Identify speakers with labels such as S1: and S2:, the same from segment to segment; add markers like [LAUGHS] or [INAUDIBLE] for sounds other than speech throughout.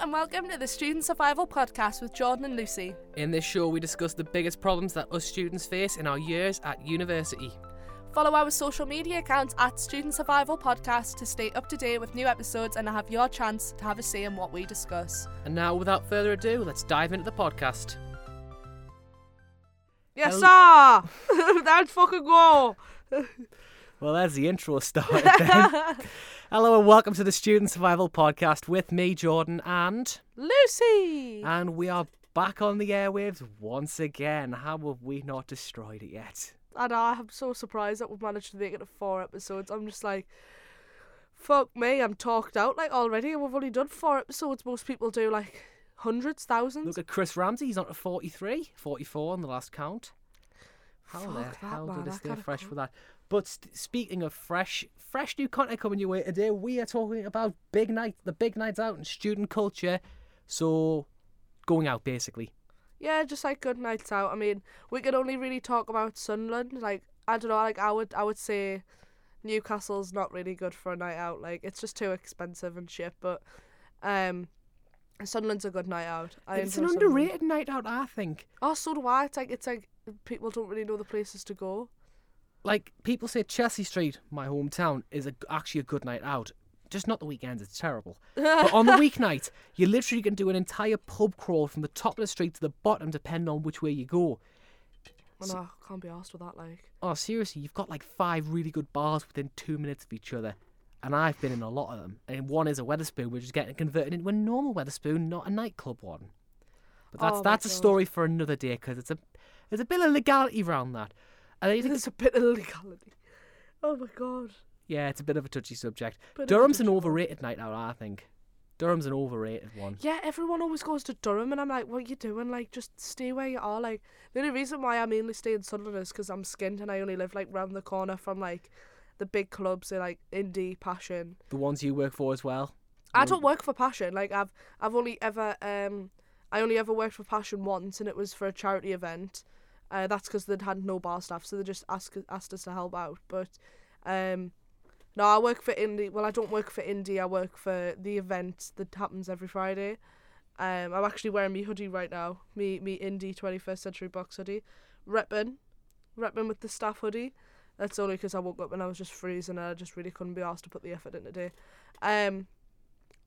S1: and welcome to the Student Survival Podcast with Jordan and Lucy.
S2: In this show, we discuss the biggest problems that us students face in our years at university.
S1: Follow our social media accounts at Student Survival Podcast to stay up to date with new episodes and have your chance to have a say in what we discuss.
S2: And now, without further ado, let's dive into the podcast.
S1: Yes, sir! [LAUGHS] Let's fucking go!
S2: Well, there's the intro started [LAUGHS] then. Hello and welcome to the Student Survival Podcast with me, Jordan, and
S1: Lucy!
S2: and we are back on the airwaves once again. How have we not destroyed it yet?
S1: I know, I'm so surprised that we've managed to make it to four episodes. I'm just like, fuck me, I'm talked out like already, and we've only done four episodes. Most people do like hundreds, thousands.
S2: Look at Chris Ramsey, he's on to 43, 44 on the last count. How
S1: Fuck
S2: the
S1: that,
S2: hell did
S1: I
S2: stay fresh
S1: go.
S2: for that? But speaking of fresh, fresh new content coming your way today, we are talking about big night, the big nights out and student culture. So, going out basically.
S1: Yeah, just like good nights out. I mean, we could only really talk about Sunderland. Like, I don't know. Like, I would, I would say, Newcastle's not really good for a night out. Like, it's just too expensive and shit. But, um, Sunderland's a good night out. I
S2: it's an
S1: Sunderland.
S2: underrated night out, I think.
S1: Oh, so do I. It's like it's like people don't really know the places to go.
S2: Like people say, Chelsea Street, my hometown, is a, actually a good night out. Just not the weekends; it's terrible. [LAUGHS] but on the weeknight, you literally can do an entire pub crawl from the top of the street to the bottom, depending on which way you go.
S1: Oh, no, I can't be asked with that. Like,
S2: Oh, seriously, you've got like five really good bars within two minutes of each other. And I've been in a lot of them. And one is a Wetherspoon, which is getting converted into a normal Wetherspoon, not a nightclub one. But that's
S1: Oh
S2: that's a
S1: God.
S2: story for another day because it's a there's a bit of legality around that. And I [LAUGHS] think it's,
S1: a bit of legality. Oh my god.
S2: yeah, it's a bit of a touchy subject.
S1: Bit
S2: Durham's an overrated night out, I think. Durham's an overrated one.
S1: Yeah, everyone always goes to Durham, and I'm like, what are you doing? Like, just stay where you are. Like, the only reason why I mainly stay in Sunderland is because I'm skint and I only live like round the corner from like the big clubs, like Indie, Passion.
S2: The ones you work for as well.
S1: I don't work for Passion. Like, I've I've only ever um I only ever worked for Passion once, and it was for a charity event. Uh, that's because they'd had no bar staff, so they just asked asked us to help out. But um, no, I work for Indie. Well, I don't work for Indie. I work for the event that happens every Friday. Um, I'm actually wearing my hoodie right now. Me me Indie 21st Century Box hoodie, repping, repping with the staff hoodie. That's only because I woke up and I was just freezing and I just really couldn't be asked to put the effort in today. Um,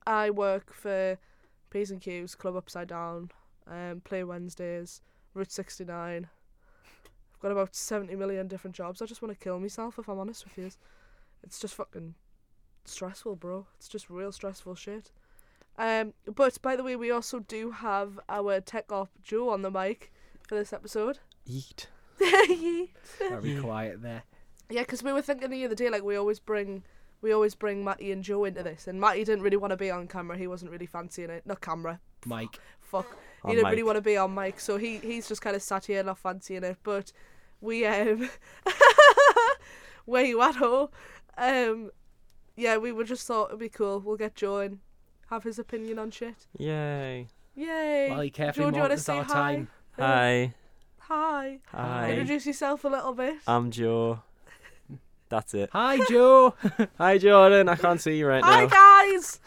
S1: I work for P's and Q's, Club Upside Down, um, Play Wednesdays, Route 69. I've got about 70 million different jobs. I just want to kill myself if I'm honest with you. It's just fucking stressful, bro. It's just real stressful shit. Um, but by the way, we also do have our tech op Joe on the mic for this episode.
S3: Eat. Eat.
S2: Very quiet there.
S1: Yeah, because we were thinking the other day, like we always bring, we always bring Matty and Joe into this, and Matty didn't really want to be on camera. He wasn't really fancying it. Not camera.
S2: Mike.
S1: Fuck. He
S3: On
S1: didn't really want to be on mic, so he he's just kind of sat here not fancying it. But we um, [LAUGHS] where you at, ho? Um, yeah, we were just thought it'd be cool. We'll get Joe and have his opinion on shit.
S3: Yay.
S1: Yay!
S2: Well, you carefully
S1: Joe, do you want to say
S2: our
S1: hi?
S2: time.
S3: Hi.
S1: Hi.
S3: Hi.
S1: Introduce yourself a little bit.
S3: I'm Joe. That's it.
S2: Hi, Joe. [LAUGHS]
S3: Hi, Jordan. I can't see you right now.
S1: Hi guys.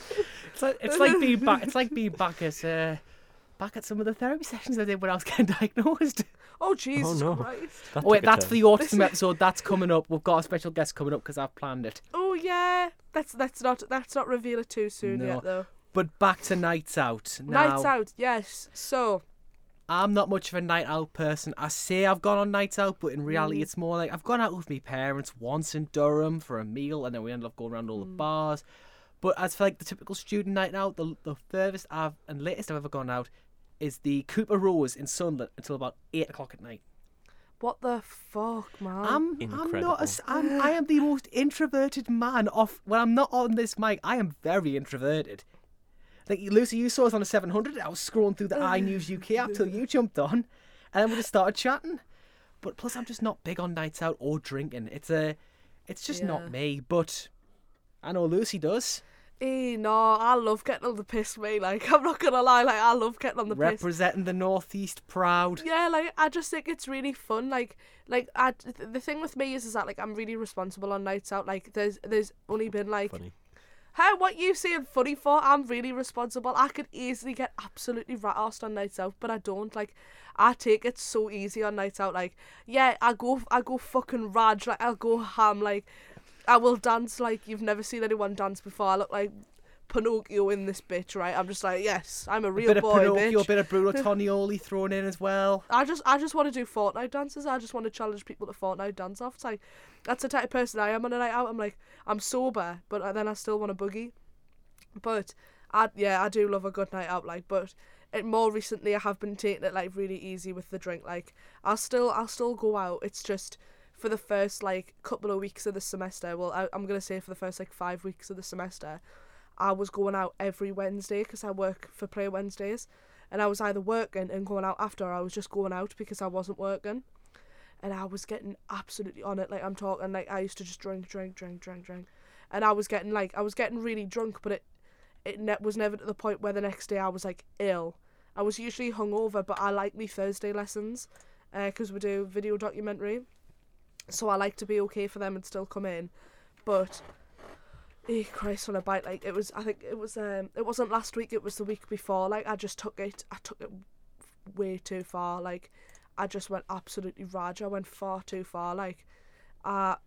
S2: It's like it's like [LAUGHS] being back. It's like being back at uh, back at some of the therapy [LAUGHS] sessions I did when I was getting [LAUGHS] diagnosed.
S1: Oh Jesus
S3: no.
S1: Christ.
S3: That
S2: Oh wait,
S3: took a
S2: that's for the autism episode. That's coming up. We've got a special guest coming up because I've planned it.
S1: Oh yeah. That's that's not that's not reveal it too soon
S2: No.
S1: yet though.
S2: But back to nights out. Now,
S1: Nights out. Yes. So.
S2: I'm not much of a night out person. I say I've gone on nights out, but in reality,
S1: Mm.
S2: it's more like I've gone out with my parents once in Durham for a meal, and then we ended up going around all the
S1: Mm.
S2: bars. But as for like the typical student night out, the the furthest I've and latest I've ever gone out is the Cooper Rose in Sunderland until about eight o'clock at night.
S1: What the fuck, man?
S2: I'm I'm not
S3: Incredible.
S2: a, s- I'm, I am the most introverted man off when I'm not on this mic. I am very introverted. Like Lucy, you saw us on a 700. I was scrolling through the [LAUGHS] iNews UK app till you jumped on, and then we just started chatting. But plus, I'm just not big on nights out or drinking. It's a, it's just
S1: Yeah.
S2: not me. But I know Lucy does.
S1: Eh, no, I love getting on the piss, mate. Like, [LAUGHS] I'm not gonna lie, like, I love getting on the piss.
S2: Representing the northeast proud.
S1: Yeah, like, I just think it's really fun. Like, like, I, th- the thing with me is, is that, like, I'm really responsible on nights out. Like, there's, there's only been, like,
S3: Funny.
S1: Hey, what you saying funny for? I'm really responsible. I could easily get absolutely rat-arsed on nights out, but I don't. Like, I take it so easy on nights out. Like, yeah, I go, I go fucking raj. Like, I'll go ham. Like, I will dance like you've never seen anyone dance before. I look like Pinocchio in this bitch, right? I'm just like, yes, I'm a real a
S2: bit of
S1: boy,
S2: Pinocchio,
S1: bitch.
S2: a bit of Bruno Tonioli [LAUGHS] thrown in as well.
S1: I just I just want to do Fortnite dances. I just want to challenge people to Fortnite dance off. It's like that's the type of person I am on a night out. I'm like I'm sober, but then I still want to boogie. But I yeah I do love a good night out. Like, but it, more recently I have been taking it like really easy with the drink. Like I'll still I'll still go out. It's just for the first like couple of weeks of the semester. Well, I, I'm gonna say for the first like five weeks of the semester. I was going out every Wednesday because I work for Play Wednesdays, and I was either working and going out after, or I was just going out because I wasn't working, and I was getting absolutely on it. Like I'm talking, like I used to just drink, drink, drink, drink, drink, and I was getting like I was getting really drunk, but it it ne- was never to the point where the next day I was like ill. I was usually hungover, but I like me Thursday lessons, uh, because we do video documentary, so I like to be okay for them and still come in, but Eh, Christ on a bite. Like it was, I think it was. Um, it wasn't last week. It was the week before. Like I just took it. I took it way too far. Like I just went absolutely raj. I went far too far. Like I,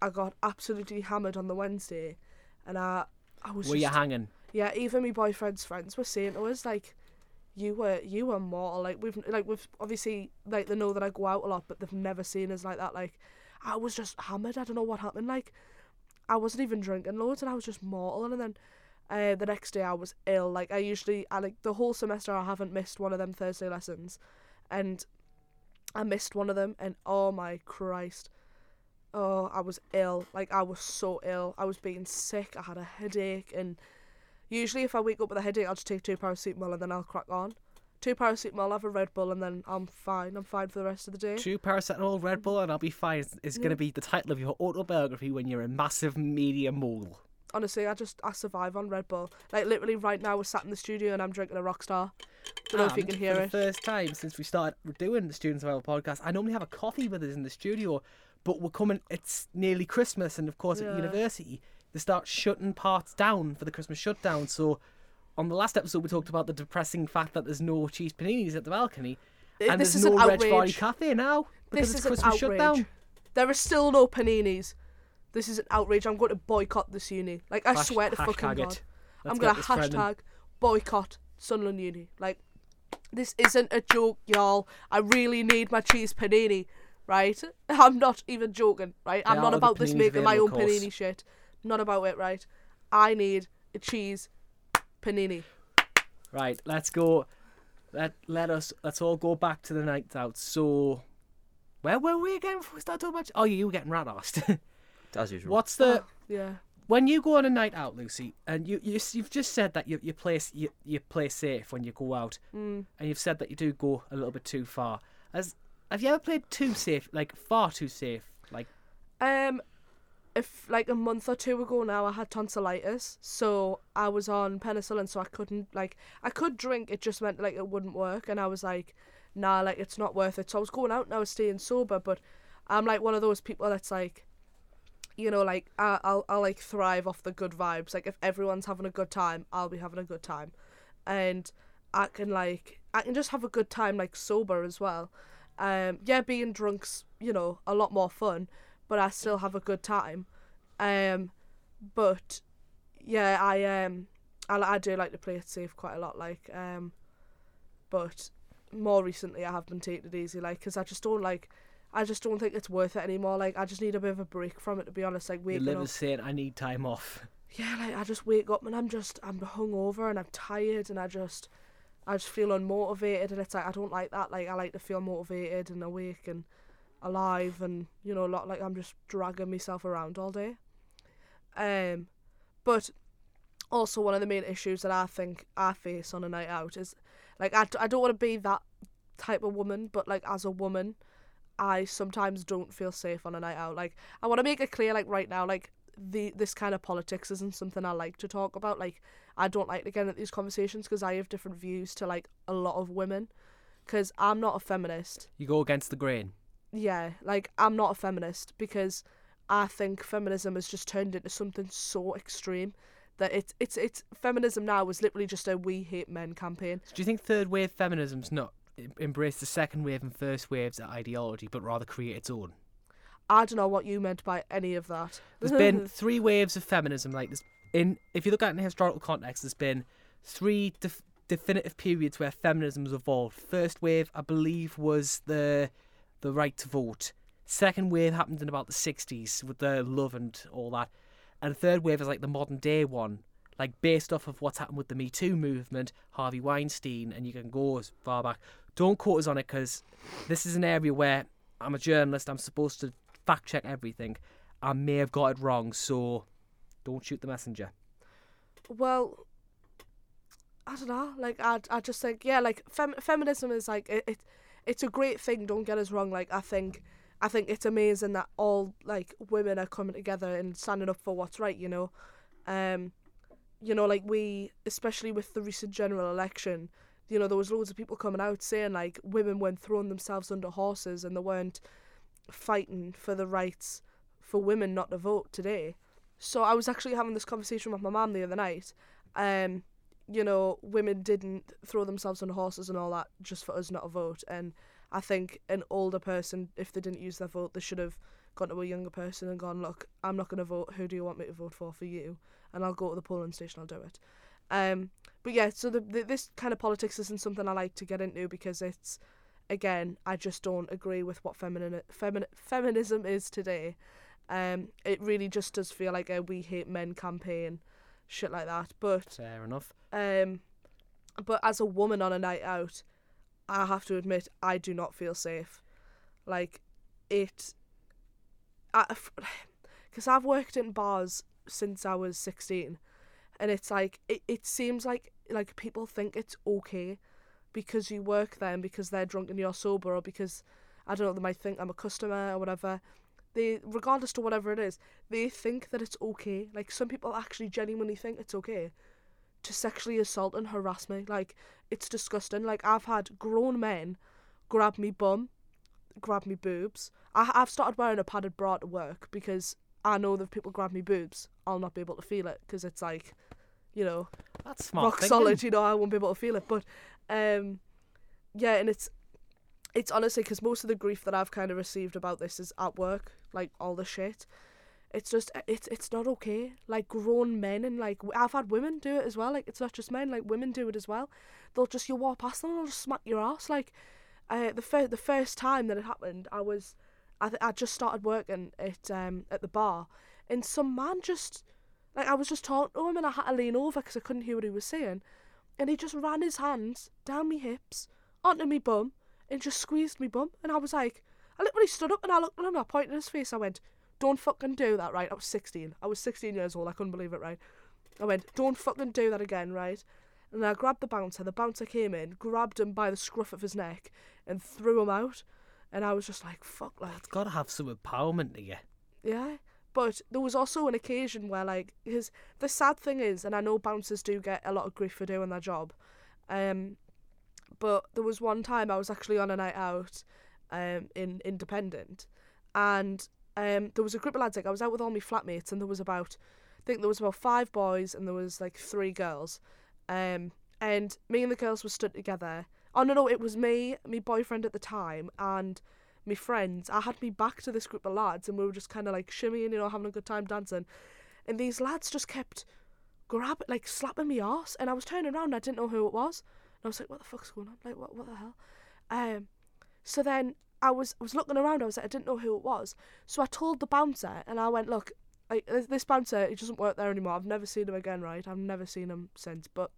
S1: I got absolutely hammered on the Wednesday, and I, I was
S2: Were you hanging?
S1: yeah. Even my boyfriend's friends were saying to us like, you were you were mortal. Like we've like we've obviously like they know that I go out a lot, but they've never seen us like that. Like I was just hammered. I don't know what happened. Like I wasn't even drinking loads, and I was just mortal. And then uh, the next day I was ill. Like I usually, I like the whole semester I haven't missed one of them Thursday lessons, and I missed one of them, and oh my Christ, oh I was ill. Like I was so ill. I was being sick. I had a headache, and usually if I wake up with a headache, I'll just take two paracetamol and then I'll crack on. Two paracetamol, have a Red Bull, and then I'm fine. I'm fine for the rest of the day.
S2: Two paracetamol, Red Bull, and I'll be fine. Is, is going to be the title of your autobiography when you're a massive media mogul.
S1: Honestly, I just I survive on Red Bull. Like literally right now, we're sat in the studio and I'm drinking a Rockstar. Don't know if you can hear
S2: for
S1: it.
S2: the first time since we started doing the Student Survival podcast, I normally have a coffee with us in the studio, but we're coming. It's nearly Christmas, and of course
S1: Yeah.
S2: at university they start shutting parts down for the Christmas shutdown. So, on the last episode, we talked about the depressing fact that there's no cheese paninis at the balcony, and
S1: this
S2: there's
S1: is
S2: no
S1: an
S2: Vardy
S1: outrage.
S2: Cafe now because
S1: This
S2: it's
S1: is an
S2: Christmas
S1: outrage.
S2: shutdown.
S1: There are still no paninis. This is an outrage. I'm going to boycott this uni. Like I
S2: Hash-
S1: swear to fucking
S2: hashtag
S1: god.
S2: it.
S1: I'm
S2: get this trending.
S1: hashtag boycott Sunderland Uni. Like this isn't a joke, y'all. I really need my cheese panini, right? [LAUGHS] I'm not even joking, right? I'm
S2: There
S1: not
S2: are
S1: about this
S2: paninis
S1: making my own
S2: available, of course.
S1: panini shit. Not about it, right? I need a cheese panini.
S2: Right, let's go. Let let us let's all go back to the night out. So, where were we again before we started talking about? Oh, you were getting rat arsed. [LAUGHS]
S3: As usual.
S2: What's the
S1: Oh, yeah.
S2: when you go on a night out, Lucy, and you, you you've just said that you you play you, you play safe when you go out,
S1: Mm.
S2: and you've said that you do go a little bit too far. As have you ever played too safe, like far too safe, like
S1: Um, if like a month or two ago now, I had tonsillitis, so I was on penicillin, so I couldn't like I could drink. It just meant like it wouldn't work, and I was like, nah, like it's not worth it. So I was going out and I was staying sober, but I'm like one of those people that's like, you know, like I, I'll I'll like thrive off the good vibes. Like if everyone's having a good time, I'll be having a good time, and I can like I can just have a good time like sober as well. Um, yeah, being drunk's you know a lot more fun, but I still have a good time. Um, but yeah, I um I, I do like to play it safe quite a lot. Like um, but more recently I have been taking it easy, like because I just don't like. I just don't think it's worth it anymore. Like I just need a bit of a break from it to be honest. Like
S2: your
S1: waking up
S2: liver's saying I need time off.
S1: yeah, like I just wake up and I'm just I'm hungover and I'm tired and I just I just feel unmotivated and it's like I don't like that. Like I like to feel motivated and awake and alive and you know, lot like I'm just dragging myself around all day. Um, but also one of the main issues that I think I face on a night out is like I, I don't want to be that type of woman, but like as a woman, I sometimes don't feel safe on a night out. Like I want to make it clear, like right now, like the this kind of politics isn't something I like to talk about. Like I don't like to get into these conversations because I have different views to like a lot of women. Because I'm not a feminist.
S2: You go against the grain.
S1: Yeah, like I'm not a feminist because I think feminism has just turned into something so extreme that it's it's it's feminism now is literally just a we hate men campaign.
S2: Do you think third wave feminism's not em- embrace the second wave and first waves of ideology, but rather create its own?
S1: I don't know what you meant by any of that.
S2: There's been [LAUGHS] three waves of feminism. Like this, in if you look at it in historical context, there's been three def- definitive periods where feminism has evolved. First wave, I believe, was the the right to vote. Second wave happened in about the 60s with the love and all that. And the third wave is like the modern day one, like based off of what's happened with the Me Too movement, Harvey Weinstein, and you can go as far back. Don't quote us on it because this is an area where I'm a journalist. I'm supposed to fact check everything. I may have got it wrong, so don't shoot the messenger.
S1: Well, I don't know. Like I, I just think yeah, like fem- feminism is like it, it, it's a great thing. Don't get us wrong. Like I think, I think it's amazing that all like women are coming together and standing up for what's right. You know, um, you know, like we, especially with the recent general election, you know, there was loads of people coming out saying like women weren't throwing themselves under horses and they weren't fighting for the rights for women not to vote today. So I was actually having this conversation with my mum the other night. Um, you know, women didn't throw themselves on horses and all that just for us not to vote. And I think an older person, if they didn't use their vote, they should have gone to a younger person and gone, look, I'm not going to vote. Who do you want me to vote for? For you. And I'll go to the polling station. I'll do it. Um, but yeah, so the, the this kind of politics isn't something I like to get into because it's, again, I just don't agree with what feminine, femin, feminism is today. Um, it really just does feel like a we hate men campaign, shit like that. But
S2: Fair enough.
S1: Um, but as a woman on a night out, I have to admit I do not feel safe. Like it, because [SIGHS] I've worked in bars since I was sixteen, and it's like it, it seems like like people think it's okay because you work there and because they're drunk and you're sober or because I don't know they might think I'm a customer or whatever. They regardless to whatever it is, they think that it's okay. Like some people actually genuinely think it's okay to sexually assault and harass me. Like it's disgusting. Like I've had grown men grab me bum, grab me boobs. I I've started wearing a padded bra to work because I know that if people grab me boobs, I'll not be able to feel it because it's like, you know,
S2: That's smart.
S1: rock
S2: thinking.
S1: solid. You know, I won't be able to feel it. But um, yeah, and it's it's honestly because most of the grief that I've kind of received about this is at work, like all the shit. It's just it's it's not okay. Like grown men and like i've had women do it as well. Like it's not just men. Like women do it as well. They'll just you walk past them and they'll just smack your ass. Like uh, the first the first time that it happened, I was I th- I just started working at um at the bar, and some man just like I was just talking to him and I had to lean over because I couldn't hear what he was saying, and he just ran his hands down me hips onto me bum and just squeezed me bum, and I was like, I literally stood up and I looked at him, I pointed at his face, I went, "Don't fucking do that, right?" I was sixteen, I was sixteen years old, I couldn't believe it, right? I went, "Don't fucking do that again, right?" And I grabbed the bouncer. The bouncer came in, grabbed him by the scruff of his neck, and threw him out. And I was just like, "Fuck!" Like,
S2: It's got to have some empowerment to you.
S1: yeah. But there was also an occasion where, like, his the sad thing is, and I know bouncers do get a lot of grief for doing their job, um, but there was one time I was actually on a night out, um, in Independent, and um, there was a group of lads. Like, I was out with all my flatmates, and there was about, I think there was about five boys, and there was like three girls, um, and me and the girls were stood together. Oh no, no, it was me, my boyfriend at the time, and my friends, I had me back to this group of lads and we were just kind of like shimmying, you know, having a good time dancing. And these lads just kept grabbing, like slapping me ass. And I was turning around I didn't know who it was. And I was like, what the fuck's going on? Like, what, what the hell? Um, so then I was, I was looking around. I was like, I didn't know who it was. So I told the bouncer and I went, look, like, this, bouncer, he doesn't work there anymore. I've never seen him again, right? I've never seen him since. But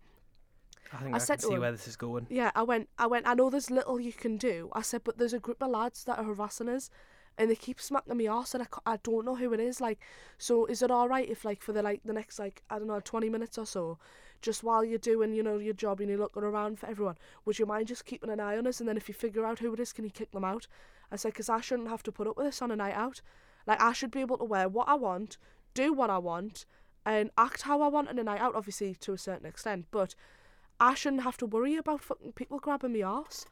S2: I think
S1: I
S2: I,
S1: said
S2: can see
S1: him-
S2: where this is going.
S1: yeah, I went, I went, I know there's little you can do. I said, but there's a group of lads that are harassing us and they keep smacking me ass and I, I don't know who it is. Like, so is it alright if like for the like the next like, I don't know, 20 minutes or so, just while you're doing, you know, your job and you're looking around for everyone, would you mind just keeping an eye on us? And then if you figure out who it is, can you kick them out? I said, because I shouldn't have to put up with this on a night out. Like, I should be able to wear what I want, do what I want, and act how I want on a night out, obviously to a certain extent, but I shouldn't have to worry about fucking people grabbing me ass.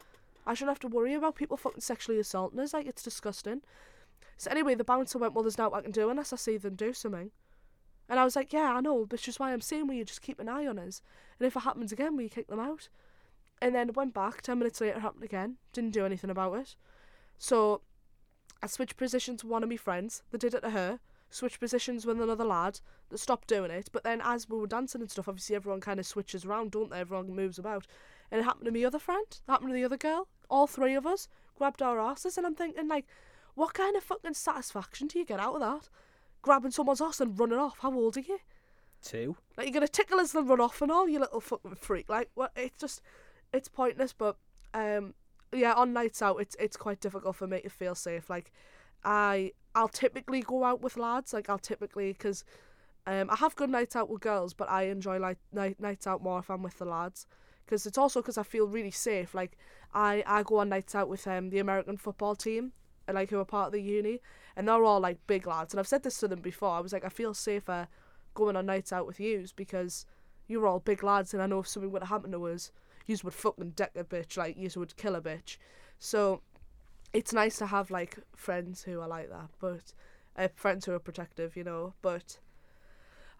S1: I shouldn't have to worry about people fucking sexually assaulting us. Like, it's disgusting. So anyway, the bouncer went, well, there's nothing I can do unless I see them do something. And I was like, yeah, I know, but is why I'm saying we you just keep an eye on us? And if it happens again, we kick them out? And then went back, 10 minutes later, happened again. Didn't do anything about it. So I switched positions with one of my friends. They did it to her. Switched positions with another lad. that stopped doing it. But then as we were dancing and stuff, obviously everyone kind of switches around, don't they? Everyone moves about. And it happened to my other friend. It happened to the other girl. All three of us grabbed our asses. And I'm thinking, like, what kind of fucking satisfaction do you get out of that? Grabbing someone's ass and running off. How old are you?
S2: Two.
S1: Like you're gonna tickle us and run off and all, you little fucking freak. Like what? It's just, it's pointless. But um, yeah, on nights out, it's it's quite difficult for me to feel safe. Like I I'll typically go out with lads. Like I'll typically because um I have good nights out with girls, but I enjoy like night nights out more if I'm with the lads. Because it's also because I feel really safe. Like I I go on nights out with um the American football team. Uh, Like who are part of the uni, and they're all like big lads. And I've said this to them before. I was like, I feel safer going on nights out with yous because you're all big lads, and I know if something would have happened to us, yous would fucking deck a bitch, like yous would kill a bitch. So it's nice to have like friends who are like that, but uh, friends who are protective, you know. But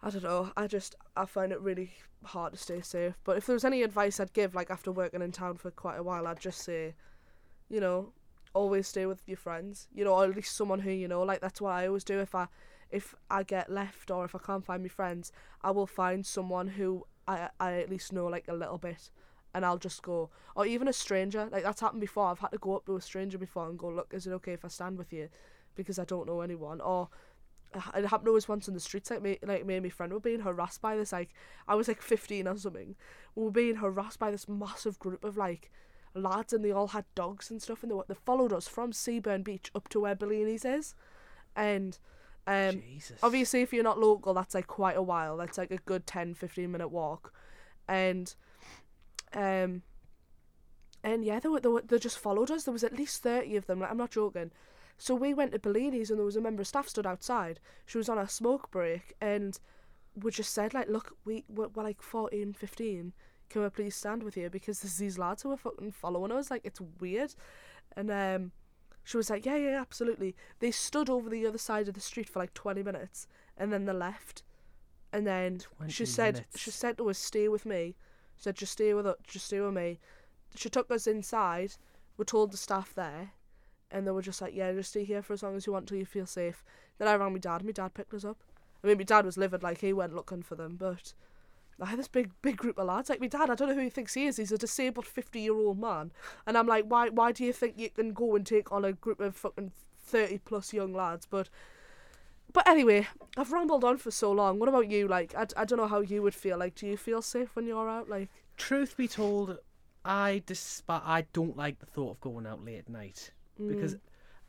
S1: I don't know. I just I find it really hard to stay safe. But if there was any advice I'd give, like after working in town for quite a while, I'd just say, you know, always stay with your friends. You know, or at least someone who you know. Like that's what I always do. If I if I get left or if I can't find my friends, I will find someone who I I at least know like a little bit, and I'll just go. Or even a stranger. Like that's happened before. I've had to go up to a stranger before and go, look, is it okay if I stand with you, because I don't know anyone. Or uh, it happened to once in the streets. Like me, like me and my friend were being harassed by this. Like I was like fifteen or something. We were being harassed by this massive group of like lads, and they all had dogs and stuff, and they, they followed us from Seaburn Beach up to where Bellini's is, and um.
S2: Jesus.
S1: Obviously, if you're not local, that's like quite a while. That's like a good 10, 15 minute walk, and um, and yeah, they were, they were they just followed us. There was at least thirty of them. Like I'm not joking. So we went to Bellini's and there was a member of staff stood outside. She was on a smoke break and we just said like, look, we we're, we're like 14, 15. Can we please stand with you because there's these lads who are fucking following us. Like it's weird, and um. She was like, yeah, yeah, absolutely. They stood over the other side of the street for like 20 minutes and then they left. And then she said,
S2: minutes.
S1: she said to us, stay with me. She said, just stay with us, just stay with me. She took us inside. We told the staff there. And they were just like, yeah, just stay here for as long as you want till you feel safe. Then I rang my dad. My dad picked us up. I mean, my dad was livid, like he went looking for them, but I had this big, big group of lads. Like my dad, I don't know who he thinks he is. He's a disabled fifty-year-old man, and I'm like, why, why do you think you can go and take on a group of fucking thirty-plus young lads? But, but anyway, I've rambled on for so long. What about you? Like, I, I don't know how you would feel. Like, do you feel safe when you're out? Like,
S2: Truth be told, I despise. I don't like the thought of going out late at night because,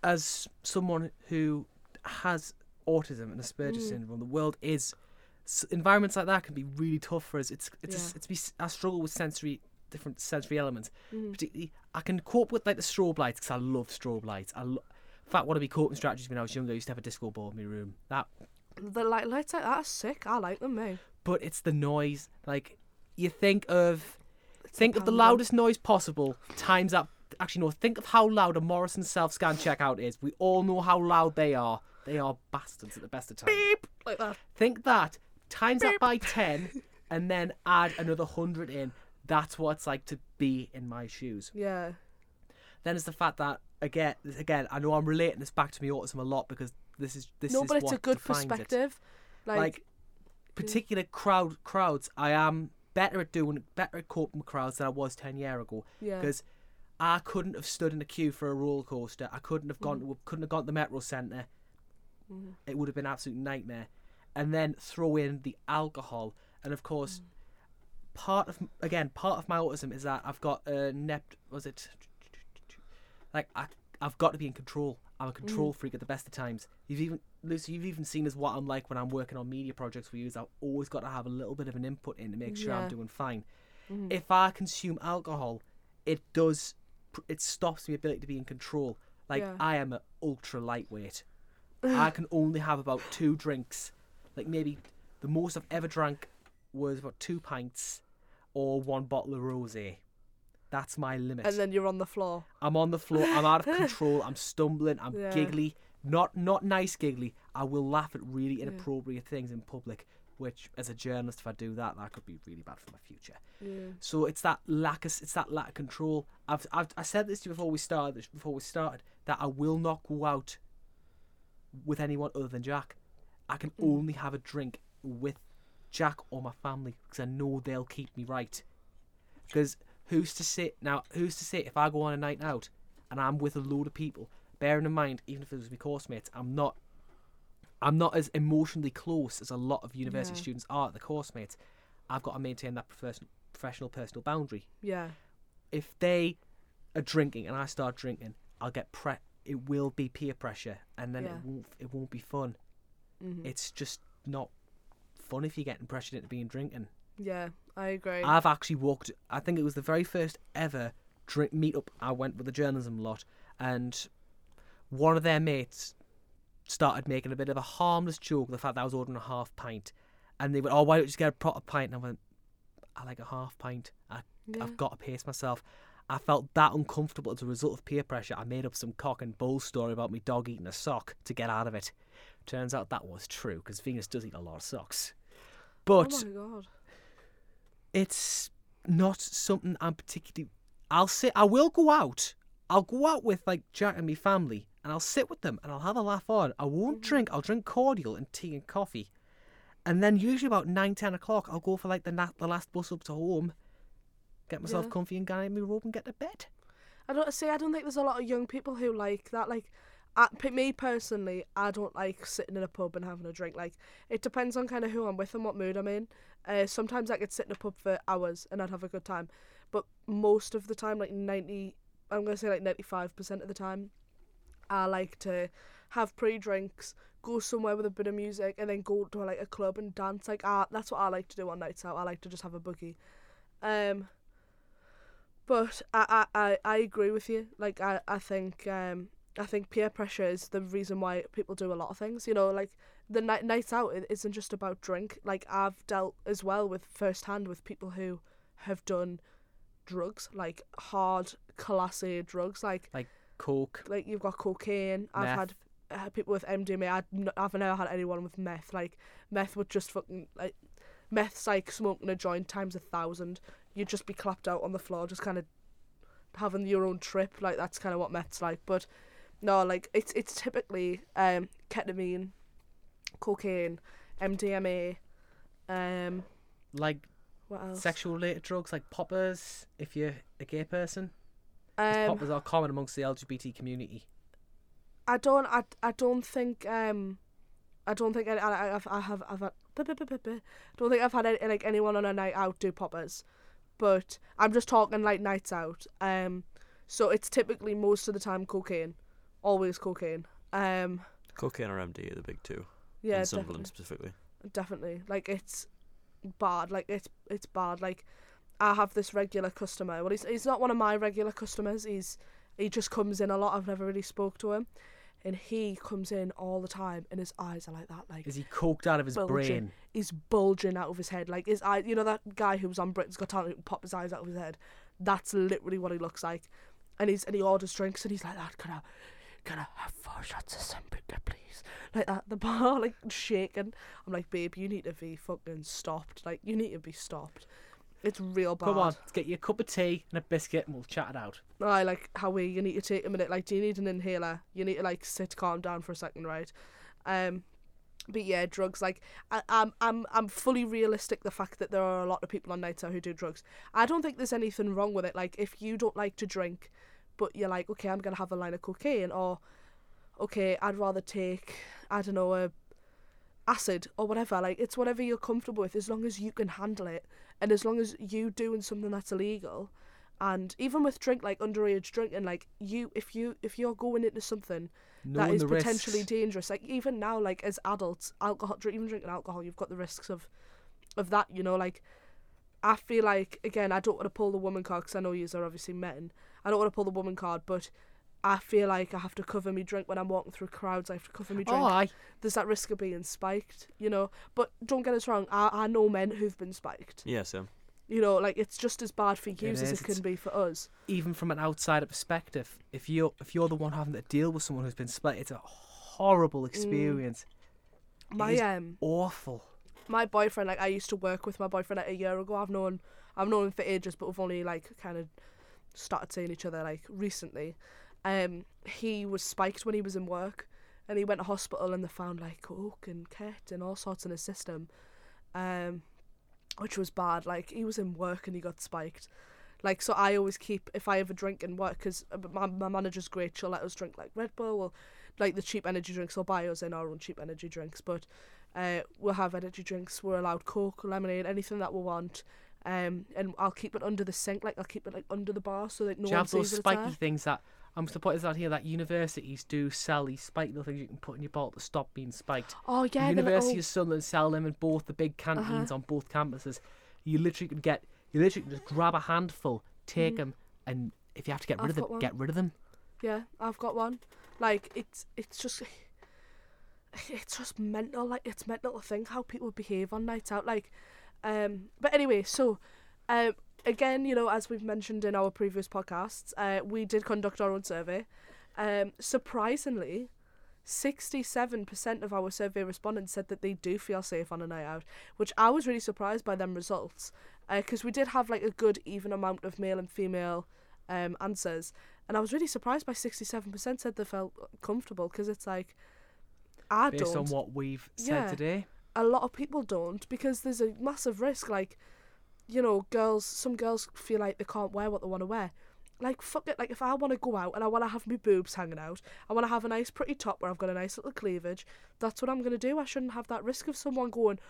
S2: as someone who has autism and Asperger's
S1: Mm.
S2: syndrome, the world is s- environments like that can be really tough for us. It's it's
S1: Yeah.
S2: a, it's be, I struggle with sensory different sensory elements.
S1: mm,
S2: Particularly, I can cope with like the strobe lights because I love strobe lights. I lo- in fact, one of my coping strategies when I was younger, I used to have a disco ball in my room. That
S1: the light lights like that are sick. I like them, mate.
S2: but it's the noise. Like you think of
S1: It's
S2: think of the loudest noise possible times that. Actually, no. Think of how loud a Morrison self-scan checkout is. We all know how loud they are. They are bastards at the best of times.
S1: beep like that.
S2: Think that times that by ten, and then add another hundred in. That's what it's like to be in my shoes.
S1: Yeah.
S2: Then it's the fact that again, again, I know I'm relating this back to my autism a lot because this is this
S1: no,
S2: is
S1: but it's a good
S2: it.
S1: perspective. Like,
S2: like particular crowd crowds i am better at doing better at coping with crowds than i was 10 year ago
S1: yeah.
S2: because i couldn't have stood in a queue for a roller coaster i couldn't have gone
S1: Mm.
S2: to, couldn't have gone to the metro center
S1: Mhm.
S2: it would have been an absolute nightmare and then throw in the alcohol and of course
S1: Mm.
S2: part of again part of my autism is that i've got a nept was it like I, i've got to be in control i'm a
S1: Mm.
S2: control freak at the best of times you've even lucy you've even seen as what i'm like when i'm working on media projects we use. i've always got to have a little bit of an input in to make sure i'm doing fine
S1: Mhm.
S2: if i consume alcohol it does it stops my ability to be in control like
S1: Yeah.
S2: i am an ultra lightweight [LAUGHS] i can only have about two drinks like maybe the most i've ever drank was about two pints or one bottle of rosé that's my limit
S1: and then you're on the floor.
S2: i'm on the floor i'm out of [LAUGHS] control i'm stumbling i'm
S1: Yeah.
S2: giggly Not not nice giggly. I will laugh at really
S1: Yeah.
S2: inappropriate things in public. Which, as a journalist, if I do that, that could be really bad for my future.
S1: Yeah.
S2: So it's that lack of it's that lack of control. I've, I've I said this to you before we started before we started that I will not go out with anyone other than Jack. I can
S1: Mm.
S2: only have a drink with Jack or my family because I know they'll keep me right. Because who's to say now? Who's to say if I go on a night out and I'm with a load of people, bearing in mind even if it was my course mates, I'm not. I'm not as emotionally close as a lot of university
S1: Yeah.
S2: students are. The course mates, I've got to maintain that professional, professional personal boundary.
S1: Yeah.
S2: If they are drinking and I start drinking, I'll get pre. It will be peer pressure, and then
S1: Yeah.
S2: it won't. It won't be fun.
S1: Hmm
S2: It's just not fun if you're getting pressured into being drinking.
S1: Yeah. I agree.
S2: I've actually walked. I think it was the very first ever drink meetup I went with the journalism lot, and one of their mates started making a bit of a harmless joke of the fact that I was ordering a half pint, and they went, "Oh, why don't you just get a proper pint?" And I went, "I like a half pint. I,
S1: yeah.
S2: I've got to pace myself." I felt that uncomfortable as a result of peer pressure. I made up some cock and bull story about me dog eating a sock to get out of it. Turns out that was true because Venus does eat a lot of socks. But
S1: oh my god.
S2: it's not something I'm particularly. I'll sit. I will go out. I'll go out with like Jack and me family, and I'll sit with them, and I'll have a laugh on. I won't
S1: Mhm.
S2: drink. I'll drink cordial and tea and coffee, and then usually about nine, ten o'clock, I'll go for like the na- the last bus up to home, get myself
S1: Yeah.
S2: comfy and get in my robe and get to bed.
S1: I don't see. I don't think there's a lot of young people who like that. Like, I, me personally, I don't like sitting in a pub and having a drink. Like, it depends on kind of who I'm with and what mood I'm in. Uh, sometimes I could sit in a pub for hours and I'd have a good time, but most of the time, like ninety, I'm gonna say like ninety five percent of the time, I like to have pre-drinks, go somewhere with a bit of music, and then go to like a club and dance. Like, ah, that's what I like to do on nights out. I like to just have a boogie. Um, but I, I, I, I agree with you. Like I, I think um I think peer pressure is the reason why people do a lot of things. You know, like the night nights out it isn't just about drink. Like I've dealt as well with firsthand with people who have done drugs, like hard class A drugs, like like
S2: Coke,
S1: like you've got cocaine. I've had uh, people with MDMA. I'd n- I've never had anyone with meth. Like meth would just fucking like meth's like smoking a joint times a thousand. You'd just be clapped out on the floor, just kind of having your own trip. Like that's kind of what meth's like. But no, like it's it's typically um ketamine, cocaine, MDMA, um
S2: like
S1: what else?
S2: sexual related drugs like poppers. If you're a gay person,
S1: Um,
S2: poppers are common amongst the LGBT community.
S1: I don't. I, I don't think. Um, I don't think. I, I, I've. I have. I've. Had, [LAUGHS] don't think I've had any, like anyone on a night out do poppers, but I'm just talking like nights out. Um, so it's typically most of the time cocaine, always cocaine. Um,
S3: Cocaine or MD are the big two.
S1: yeah,
S3: in Sunderland
S1: definitely,
S3: specifically.
S1: definitely. Like it's bad. Like it's it's bad. Like I have this regular customer. Well, he's he's not one of my regular customers. He's he just comes in a lot. I've never really spoke to him, and he comes in all the time, and his eyes are like that. Like
S2: Is he coked out of his
S1: Bulging.
S2: brain?
S1: he's bulging out of his head. Like his eye, you know that guy who was on Britain's Got Talent who popped his eyes out of his head. That's literally what he looks like. And he's and he orders drinks and he's like that. Can I, can I have four shots of Sambuca, please? Like that. The [LAUGHS] bar like shaking. I'm like, babe, you need to be fucking stopped. Like you need to be stopped. It's real bad.
S2: Come on, let's get you a cup of tea and a biscuit and we'll chat it out.
S1: I like how we you need to take a minute. Like, do you need an inhaler? You need to like sit, calm down for a second, right? Um, but yeah, drugs. Like, I, I'm I'm I'm fully realistic. The fact that there are a lot of people on nights out who do drugs. I don't think there's anything wrong with it. Like, if you don't like to drink, but you're like, okay, I'm gonna have a line of cocaine, or okay, I'd rather take I don't know a acid or whatever. Like, it's whatever you're comfortable with, as long as you can handle it, and as long as you doing something that's illegal and even with drink like underage drinking like you if you if you're going into something that
S2: Knowing
S1: is
S2: the
S1: potentially
S2: risks.
S1: dangerous like even now like as adults alcohol dr- even drinking alcohol you've got the risks of of that you know like i feel like again i don't want to pull the woman card because i know you are obviously men i don't want to pull the woman card but I feel like I have to cover me drink when I'm walking through crowds. I have to cover me drink.
S2: Oh, aye.
S1: There's that risk of being spiked, you know. But don't get us wrong. I, I know men who've been spiked.
S3: Yeah, Sam.
S1: You know, like it's just as bad for you as it can
S2: it's-
S1: be for us.
S2: Even from an outsider perspective, if you're if you're the one having to deal with someone who's been spiked, it's a horrible experience.
S1: My
S2: is
S1: um
S2: Awful.
S1: my boyfriend, like I used to work with my boyfriend like a year ago. I've known I've known him for ages, but we've only like kind of started seeing each other like recently. Um, he was spiked when he was in work, and he went to hospital and they found like coke and ket and all sorts in his system, um, which was bad. Like he was in work and he got spiked. Like so, I always keep if I ever drink in work because my my manager's great. She'll let us drink like Red Bull or like the cheap energy drinks. Or buy us in our own cheap energy drinks, but uh, we'll have energy drinks. We're allowed Coke, lemonade, anything that we want. Um, and I'll keep it under the sink, like I'll keep it like under the bar so that no
S2: Do you
S1: one
S2: have those
S1: sees it's
S2: spiky things that I'm supposed out here that universities do sell these spiky little things you can put in your bottle to stop being spiked.
S1: Oh yeah,
S2: the University
S1: little,
S2: of Sunderland sell them in both the big canteens
S1: Uh-huh.
S2: on both campuses. You literally can get, you literally can just grab a handful, take them, and if you have to get rid.
S1: I've
S2: of them,
S1: one.
S2: get rid of them.
S1: yeah, I've got one. Like it's it's just [SIGHS] it's just mental. Like it's mental to think how people behave on nights out. Like, um, but anyway, so um, again, you know, as we've mentioned in our previous podcasts, uh, we did conduct our own survey. Um, surprisingly, 67% of our survey respondents said that they do feel safe on a night out, which I was really surprised by them results because we did have like a good even amount of male and female um, answers, and I was really surprised by 67% said they felt comfortable because it's like, I
S2: Based
S1: don't Based
S2: on what we've said
S1: Yeah.
S2: today.
S1: A lot of people don't because there's a massive risk. Like, you know, girls, some girls feel like they can't wear what they want to wear. Like, fuck it. Like, if I want to go out and I want to have my boobs hanging out, I want to have a nice, pretty top where I've got a nice little cleavage, that's what I'm going to do. I shouldn't have that risk of someone going,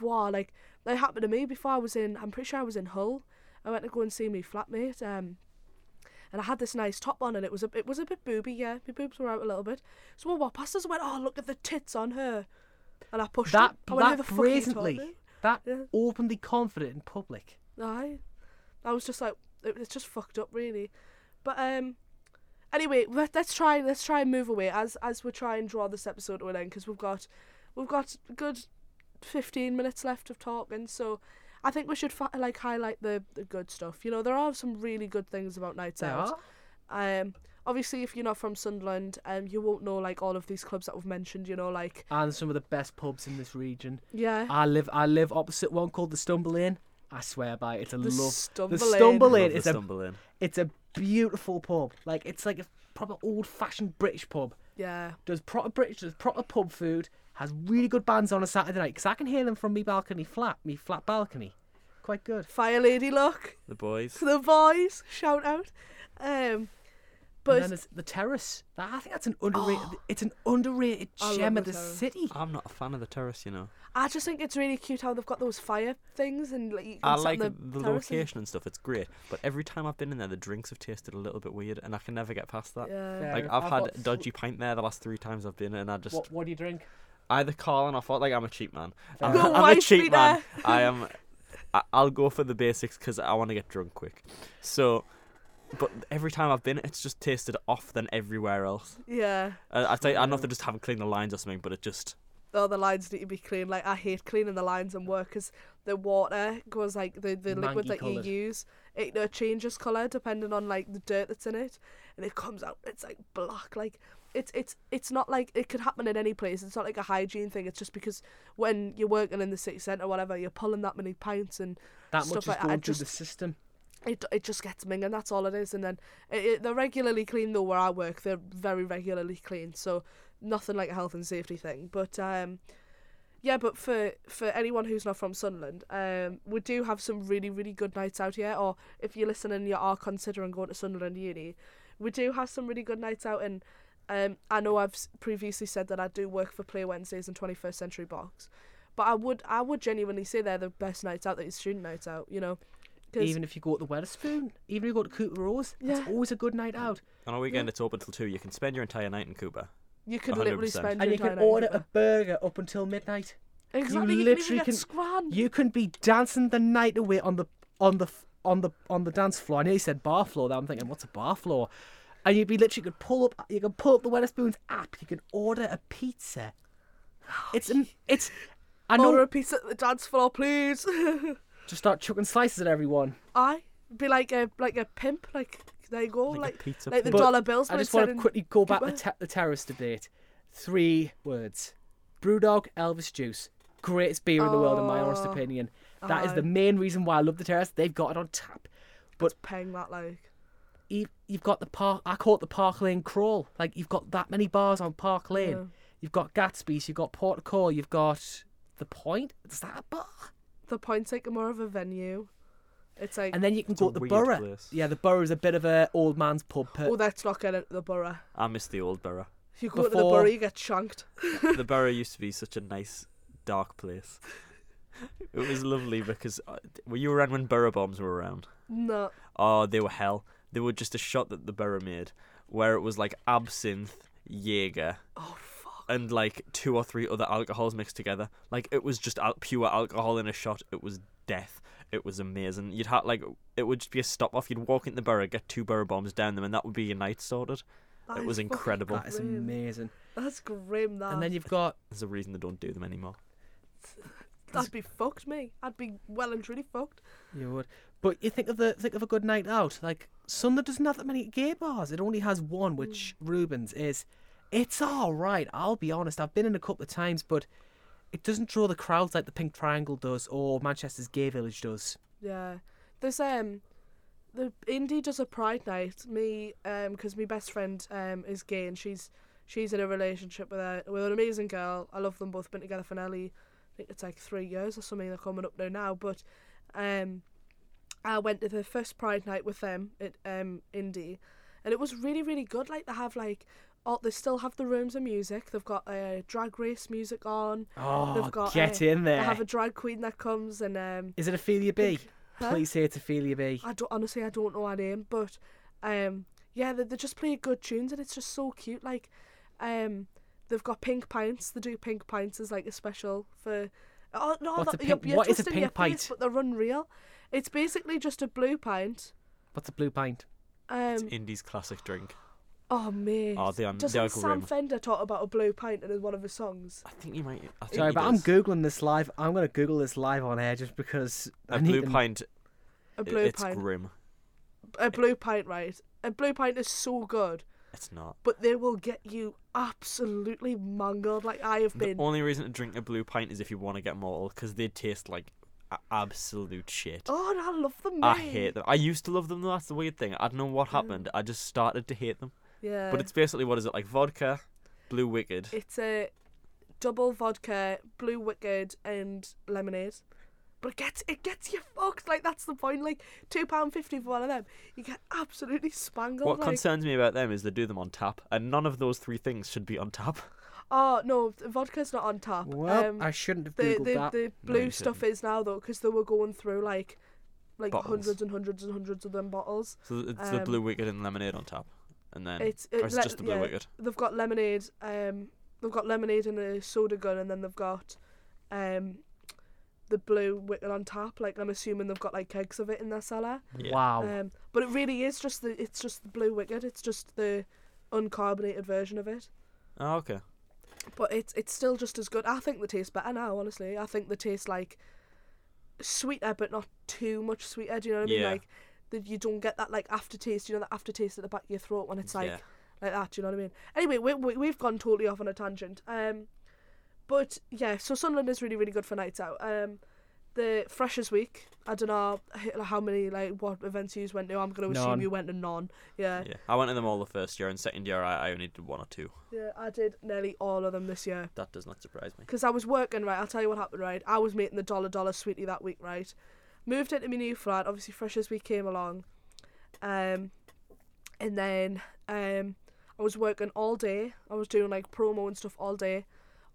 S1: wow. Like, that happened to me before I was in, I'm pretty sure I was in Hull. I went to go and see my flatmate. Um, and I had this nice top on, and it was a it was a bit booby, yeah. My boobs were out a little bit. So I walked past us went, "Oh, look at the tits on her," and I pushed
S2: That,
S1: it. I went,
S2: that
S1: the fuck are you
S2: brazenly, that
S1: Yeah.
S2: openly confident in public.
S1: to?" Aye, I was just like, it, it's just fucked up, really. But um, anyway, let, let's try let's try and move away as as we try and draw this episode to an end because we've got we've got a good fifteen minutes left of talking. So I think we should like highlight the the good stuff. You know, there are some really good things about nights
S2: There
S1: out.
S2: are.
S1: Um, obviously, if you're not from Sunderland, um, you won't know like all of these clubs that we've mentioned. You know, like
S2: And some of the best pubs in this region.
S1: yeah,
S2: I live I live opposite one called the Stumble Inn. I swear by it. It's a
S1: the
S2: love.
S1: Stumble
S2: the Stumble
S3: Love
S2: Inn
S3: the
S2: is a
S3: stumble in.
S2: it's a beautiful pub. Like it's like a proper old fashioned British pub.
S1: Yeah,
S2: Does proper British, does proper pub food. Has really good bands on a Saturday night because I can hear them from me balcony flat, me flat balcony. Quite good.
S1: Fire Lady look
S3: The boys.
S1: the boys shout out. Um,
S2: But
S1: but
S2: and then there's the terrace. That- I think that's an underrated. Oh. it's an underrated
S1: I love
S2: gem
S1: the
S2: of the
S1: terrace.
S2: city.
S3: I'm not a fan of the terrace, you know.
S1: I just think it's really cute how they've got those fire things and like you can
S3: I
S1: sit
S3: like
S1: on
S3: the,
S1: the, terrace and-
S3: location and stuff. It's great, but every time I've been in there, the drinks have tasted a little bit weird, and I can never get past that.
S1: Yeah.
S3: Like. I've,
S2: I've
S3: had
S2: got
S3: a dodgy pint there the last three times I've been, and I just
S2: What What do you drink?
S3: either Carling or thought like I'm a cheap man. I'm,
S1: enough.
S3: I'm
S1: No
S3: a
S1: wife
S3: cheap man. I am. I, I'll go for the basics because I want to get drunk quick. So, but every time I've been, it's just tasted off than everywhere else.
S1: Yeah.
S3: Uh, I say I don't know if they just haven't cleaned the lines or something, but it just
S1: Oh, the lines need to be clean. Like I hate cleaning the lines in work because the water goes like the the liquid that
S2: coloured.
S1: you use. It uh, changes color depending on like the dirt that's in it, and it comes out. It's like black. Like it's it's it's not like it could happen in any place. It's not like a hygiene thing. It's just because when you're working in the city centre or whatever, you're pulling that many pints and
S2: That
S1: Stuff
S2: much is
S1: like that, I
S2: through
S1: just-
S2: the system.
S1: It it just gets minging. That's all it is. And then it, it, they're regularly clean though where I work. They're very regularly clean, so nothing like a health and safety thing. But um, yeah, but for for anyone who's not from Sunderland, um, we do have some really really good nights out here. Or if you're listening, you are considering going to Sunderland Uni, we do have some really good nights out. And um, I know I've previously said that I do work for Play Wednesdays and 21st Century Box. But I would I would genuinely say they're the best nights out. That is student nights out, you know. 'Cause-
S2: Even if you go to the Wetherspoon, even if you go to Cooper Rose, it's
S1: Yeah.
S2: always a good night out.
S3: on a weekend it's open till two. You can spend your entire night in Cooper.
S1: You could literally
S3: 100%.
S1: spend
S2: And
S1: your
S2: you can
S1: night
S2: order a burger up until midnight.
S1: Exactly,
S2: you
S1: you,
S2: literally
S1: can
S2: can- You can be dancing the night away on the on the on the on the dance floor. I know you said bar floor. There, I'm thinking, what's a bar floor? And you'd be literally you could pull up. You can pull up the Wetherspoons app. You can order a pizza. It's an it's. I know.
S1: Order a pizza at the dance floor, please. [LAUGHS]
S2: Just start chucking slices at everyone.
S1: I be like a like a pimp. Like there you go.
S3: Like,
S1: Like
S3: pizza.
S1: like the
S3: pub.
S2: But
S1: dollar bills.
S2: I just want to quickly go back to
S1: Cooper.
S2: te- the terrace debate. Three words: Brewdog Elvis Juice. Greatest beer in the world, in my honest
S1: Oh,
S2: opinion. That is
S1: aye.
S2: the main reason why I love the terrace. They've got it on tap. But
S1: Paying that like.
S2: you- you've got the park. I call it the Park Lane crawl. Like you've got that many bars on Park Lane.
S1: Yeah.
S2: You've got Gatsby's. You've got Portico. You've got the Point. Is that a bar?
S1: The point's like more of a venue. It's like
S2: And then you can go to the
S3: weird
S2: Borough.
S3: place.
S2: Yeah, the Borough is a bit of a old man's pub. per-
S1: oh, let's not get into the borough.
S3: I miss the old borough.
S1: If you go to the
S2: Before-
S1: borough, you get shanked.
S3: the [LAUGHS] borough used to be such a nice, dark place. It was lovely because uh, were you around when borough bombs were around?
S1: No.
S3: Oh, they were hell. They were just a shot that the borough made, where it was like absinthe, Jaeger,
S1: Oh fuck.
S3: And like two or three other alcohols mixed together. Like it was just al- pure alcohol in a shot. It was death. It was amazing. You'd have like it would just be a stop off. You'd walk into the borough, get two borough bombs down them, and that would be your night sorted.
S1: That
S3: it
S1: is
S3: was
S1: fucking
S3: incredible.
S2: that is amazing.
S1: That's grim. That.
S2: And then you've got
S3: There's a reason they don't do them anymore.
S1: That'd be fucked, me. I'd be well and truly fucked.
S2: You would. But you think of the think of a good night out. Like Sunderland doesn't have that many gay bars. It only has one, which mm. Rubens is. It's all right. I'll be honest. I've been in a couple of times, but it doesn't draw the crowds like the Pink Triangle does or Manchester's Gay Village does.
S1: Yeah. There's um the indie does a pride night. Me um because my best friend um is gay and she's she's in a relationship with a with an amazing girl. I love them both. Been together for nearly I think it's like three years or something. They're coming up there now. But um I went to the first pride night with them at um indie, and it was really really good. Like they have like. Oh, they still have the rooms of music. They've got uh, drag race music on.
S2: Oh,
S1: They've got,
S2: get
S1: uh,
S2: in there!
S1: They have a drag queen that comes and um.
S2: Is it Ophelia B?
S1: Huh?
S2: Please say it's Ophelia B.
S1: I don't honestly I don't know her name, but um yeah, they, they just play good tunes and it's just so cute. Like um they've got pink pints. They do pink pints as like a special for oh no,
S2: What's
S1: that,
S2: a
S1: you're,
S2: pink-
S1: you're
S2: what is a
S1: twisting your
S2: pink
S1: face,
S2: pint?
S1: But they're unreal. It's basically just a blue pint.
S2: What's a blue pint?
S1: Um
S3: Indies classic drink.
S1: Oh mate.
S3: Oh, they are,
S1: Doesn't
S3: they are
S1: Sam
S3: grim.
S1: Fender talk about a blue pint in one of his songs?
S3: I think you might. I think
S2: Sorry,
S3: he
S2: but I'm
S3: does.
S2: googling this live. I'm gonna Google this live on air just because I
S3: A
S2: need
S3: blue
S2: to-
S3: pint.
S1: A
S3: i-
S1: blue pint.
S3: it's
S1: pint.
S3: grim.
S1: A blue pint, right? A blue pint is so good,
S3: It's not.
S1: but they will get you absolutely mangled. Like I have been.
S3: The
S1: been.
S3: only reason to drink a blue pint is if you want to get mortal, because they taste like a- absolute shit.
S1: Oh, and I love them.
S3: I hate them. I used to love them though. That's the weird thing. I don't know what happened. I just started to hate them.
S1: Yeah.
S3: But it's basically what is it like vodka, blue wicked.
S1: it's a double vodka, blue wicked, and lemonade. But it gets it gets you fucked. Like that's the point. Like two pound fifty for one of them, you get absolutely spangled.
S3: What
S1: like,
S3: concerns me about them is they do them on tap, and none of those three things should be on tap. [LAUGHS]
S1: oh no, the vodka's not on tap.
S2: Well,
S1: um,
S2: I shouldn't have
S1: the
S2: googled
S1: the,
S2: that.
S1: the blue
S3: you
S1: stuff is now though, because they were going through like like
S3: Bottles.
S1: hundreds and hundreds and hundreds of them bottles.
S3: So it's the
S1: Um,
S3: blue wicked and lemonade on tap, and then
S1: It's
S3: or
S1: it,
S3: is it
S1: le-
S3: just the blue
S1: yeah,
S3: wicked.
S1: they've got lemonade. Um, they've got lemonade and a soda gun, and then they've got um, the blue wicked on top. Like I'm assuming they've got like kegs of it in their cellar.
S3: Yeah.
S2: Wow.
S1: Um, but it really is just the it's just the blue wicked. It's just the uncarbonated version of it.
S3: Oh, okay.
S1: But it's it's still just as good. I think they taste better now. Honestly, I think they taste like sweeter, but not too much sweeter. Do you know what I mean?
S3: Yeah.
S1: Like that you don't get that like aftertaste. You know, the aftertaste at the back of your throat when it's like
S3: yeah.
S1: like that. Do you know what I mean? Anyway, we, we we've gone totally off on a tangent. Um, but yeah, so Sunderland is really really good for nights out. Um, the Freshers Week. I don't know how many like what events you went to. I'm gonna assume
S2: None.
S1: you went to none. Yeah,
S3: Yeah. I went to them all the first year, and second year I, I only did one or two.
S1: yeah. I did nearly all of them this year.
S3: That does not surprise me.
S1: Because I was working, right? I'll tell you what happened, right? I was making the dollar dollar sweetie that week, right? Moved into my new flat. Obviously, Freshers Week came along. Um, and then um, I was working all day. I was doing like promo and stuff all day,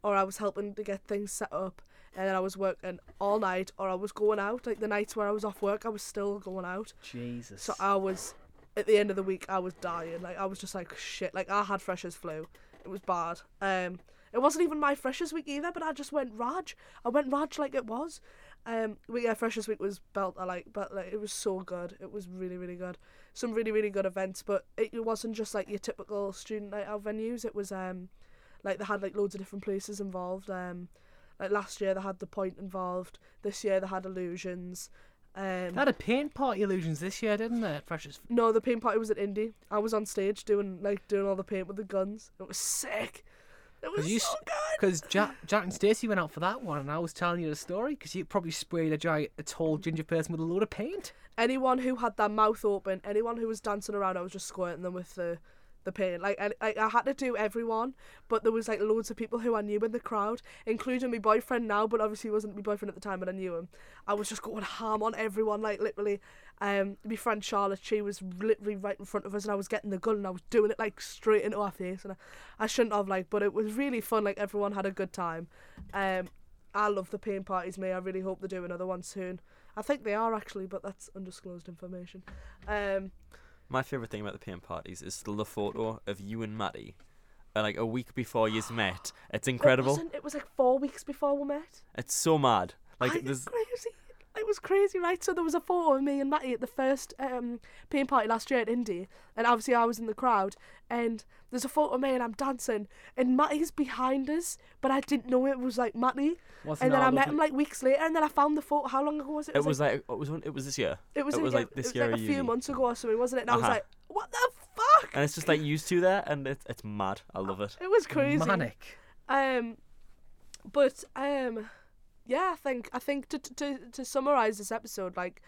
S1: or I was helping to get things set up. And then I was working all night, or I was going out. Like the nights where I was off work, I was still going out.
S2: Jesus.
S1: So I was, at the end of the week, I was dying. Like I was just like shit. Like I had freshers flu. It was bad. Um, it wasn't even my freshers week either, but I just went Raj. I went Raj like it was. Um, but yeah, freshers week was belt. I like, but like it was so good. It was really really good. Some really really good events, but it, it wasn't just like your typical student night out venues. It was um, like they had like loads of different places involved. Um, like last year they had the point involved. This year they had illusions. Um,
S2: They had a paint party illusions this year, didn't they? Freshers.
S1: no, the paint party was at Indy. I was on stage doing like doing all the paint with the guns. It was sick. It was
S2: you
S1: so good.
S2: Because Jack, Jack and Stacey went out for that one, and I was telling you the story because you probably sprayed a giant, a tall ginger person with a load of paint.
S1: Anyone who had their mouth open, anyone who was dancing around, I was just squirting them with the the paint. Like I, I, I had to do everyone, but there was like loads of people who I knew in the crowd, including my boyfriend now, but obviously he wasn't my boyfriend at the time, but I knew him. I was just going ham on everyone, like literally. Um, my friend Charlotte, she was literally right in front of us, and I was getting the gun, and I was doing it like straight into her face, and I, I shouldn't have like, but it was really fun. Like everyone had a good time. Um, I love the paint parties, me. I really hope they do another one soon. I think they are actually, but that's undisclosed information. Um,
S3: My favourite thing about the paint parties is still the photo of you and Matty. Uh, like a week before you [GASPS] met. It's
S1: It,
S3: incredible.
S1: wasn't, it was like four weeks before we met.
S3: It's so mad. Like
S1: I,
S3: there's
S1: crazy. It was crazy, right? So there was a photo of me and Matty at the first um, paint party last year at Indy, and obviously I was in the crowd. And there's a photo of me and I'm dancing, and Matty's behind us, but I didn't know it was like Matty.
S2: Wasn't
S1: And then I met him like weeks later, and then I found the photo. How long ago was it?
S3: it was like it was when- it was this year.
S1: it was,
S3: it was like this
S1: it was
S3: year
S1: like a few
S3: uni.
S1: months ago or something, wasn't it? And I was
S3: Uh-huh.
S1: like, what the fuck?
S3: And it's just like used to there and it's it's mad. I love it.
S1: It was crazy.
S2: Manic.
S1: Um, but um, yeah, I think I think to to to summarize this episode, like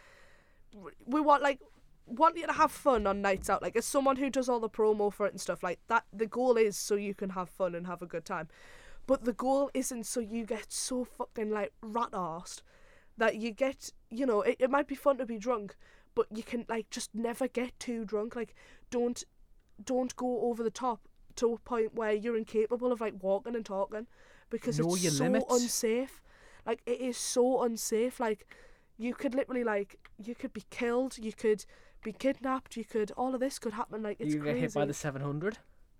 S1: we want like want you to have fun on nights out. Like as someone who does all the promo for it and stuff like that, the goal is so you can have fun and have a good time. But the goal isn't so you get so fucking like rat arsed that you get you know it, it might be fun to be drunk, but you can like just never get too drunk. Like don't don't go over the top to a point where you're incapable of like walking and talking because
S2: Know
S1: it's
S2: your
S1: so
S2: limits.
S1: unsafe. Like it is so unsafe. Like you could literally like you could be killed, you could be kidnapped, you could all of this could happen. Like it's
S2: you get
S1: crazy.
S2: hit by the 700.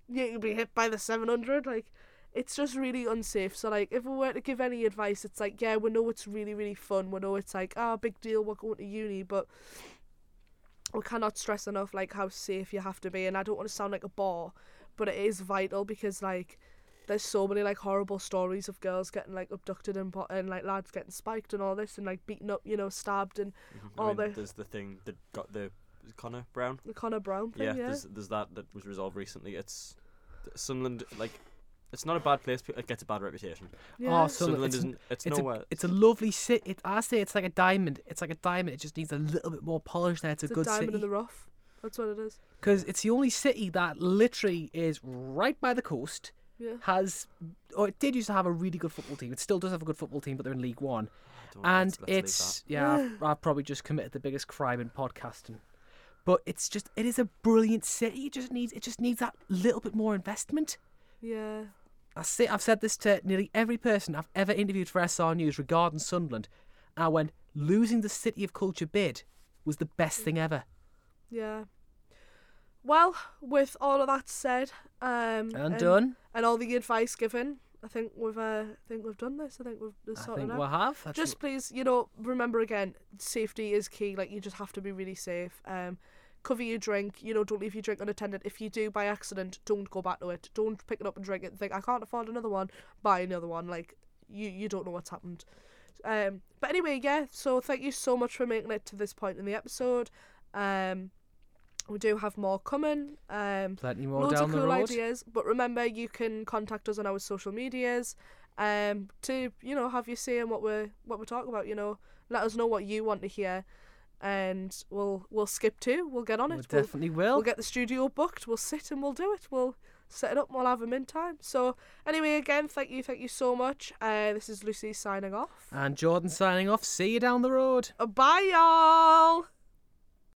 S1: Yeah, you could be hit by the seven hundred. Like it's just really unsafe. So like if we were to give any advice, it's like yeah, we know it's really really fun. We know it's like ah big deal. We're going to uni, but we cannot stress enough like how safe you have to be. And I don't want to sound like a bore, but it is vital because like there's so many like horrible stories of girls getting like abducted and and like lads getting spiked and all this and like beaten up, you know, stabbed and mm-hmm.
S3: I
S1: all
S3: mean,
S1: the-
S3: there's the thing that got the Connor Brown.
S1: the Connor Brown thing.
S3: Yeah,
S1: Yeah,
S3: there's there's that that was resolved recently. It's Sunderland like it's not a bad place. but It gets a bad reputation.
S1: yeah.
S2: Oh, so-
S3: Sunderland
S2: it's-
S3: isn't. It's,
S2: It's
S3: nowhere.
S2: a, it's a lovely city. It, I say it's like a diamond. It's like a diamond. It just needs a little bit more polish there. It's,
S1: it's
S2: a
S1: a
S2: good
S1: diamond
S2: city.
S1: in the rough. That's what it is.
S2: Because it's the only city that literally is right by the coast.
S1: Yeah.
S2: Has, or it did used to have a really good football team. It still does have a good football team, but they're in League One. And
S3: let's- let's leave
S2: it's yeah, I've, [SIGHS] I've probably just committed the biggest crime in podcasting. But it's just it is a brilliant city. It just needs it just needs that little bit more investment.
S1: Yeah.
S2: I say I've said this to nearly every person I've ever interviewed for SR News regarding Sunderland. And I went losing the City of Culture bid was the best thing ever.
S1: Yeah. Well, with all of that said, um,
S2: And done.
S1: and all the advice given, I think we've, uh, I think we've done this. I think we've we've
S2: I think
S1: out.
S2: we'll have. That's
S1: just please, you know, remember again, safety is key. Like you just have to be really safe. Um, cover your drink. You know, don't leave your drink unattended. If you do by accident, don't go back to it. Don't pick it up and drink it. And think I can't afford another one. Buy another one. Like you, you don't know what's happened. Um, but anyway, yeah. So thank you so much for making it to this point in the episode. Um, we do have more coming. Um,
S2: plenty more
S1: loads
S2: down
S1: of
S2: the
S1: cool
S2: road.
S1: ideas. But remember, you can contact us on our social medias, um, to you know have you say in what we're what we're talking about. You know, let us know what you want to hear, and we'll we'll skip to. We'll get on
S2: We
S1: it. We'll,
S2: definitely will.
S1: we'll get the studio booked. We'll sit and we'll do it. We'll set it up. and We'll have them in time. So anyway, again, thank you, thank you so much. Uh, this is Lucy signing off.
S2: and Jordan signing off. See you down the road.
S1: Uh, bye, y'all.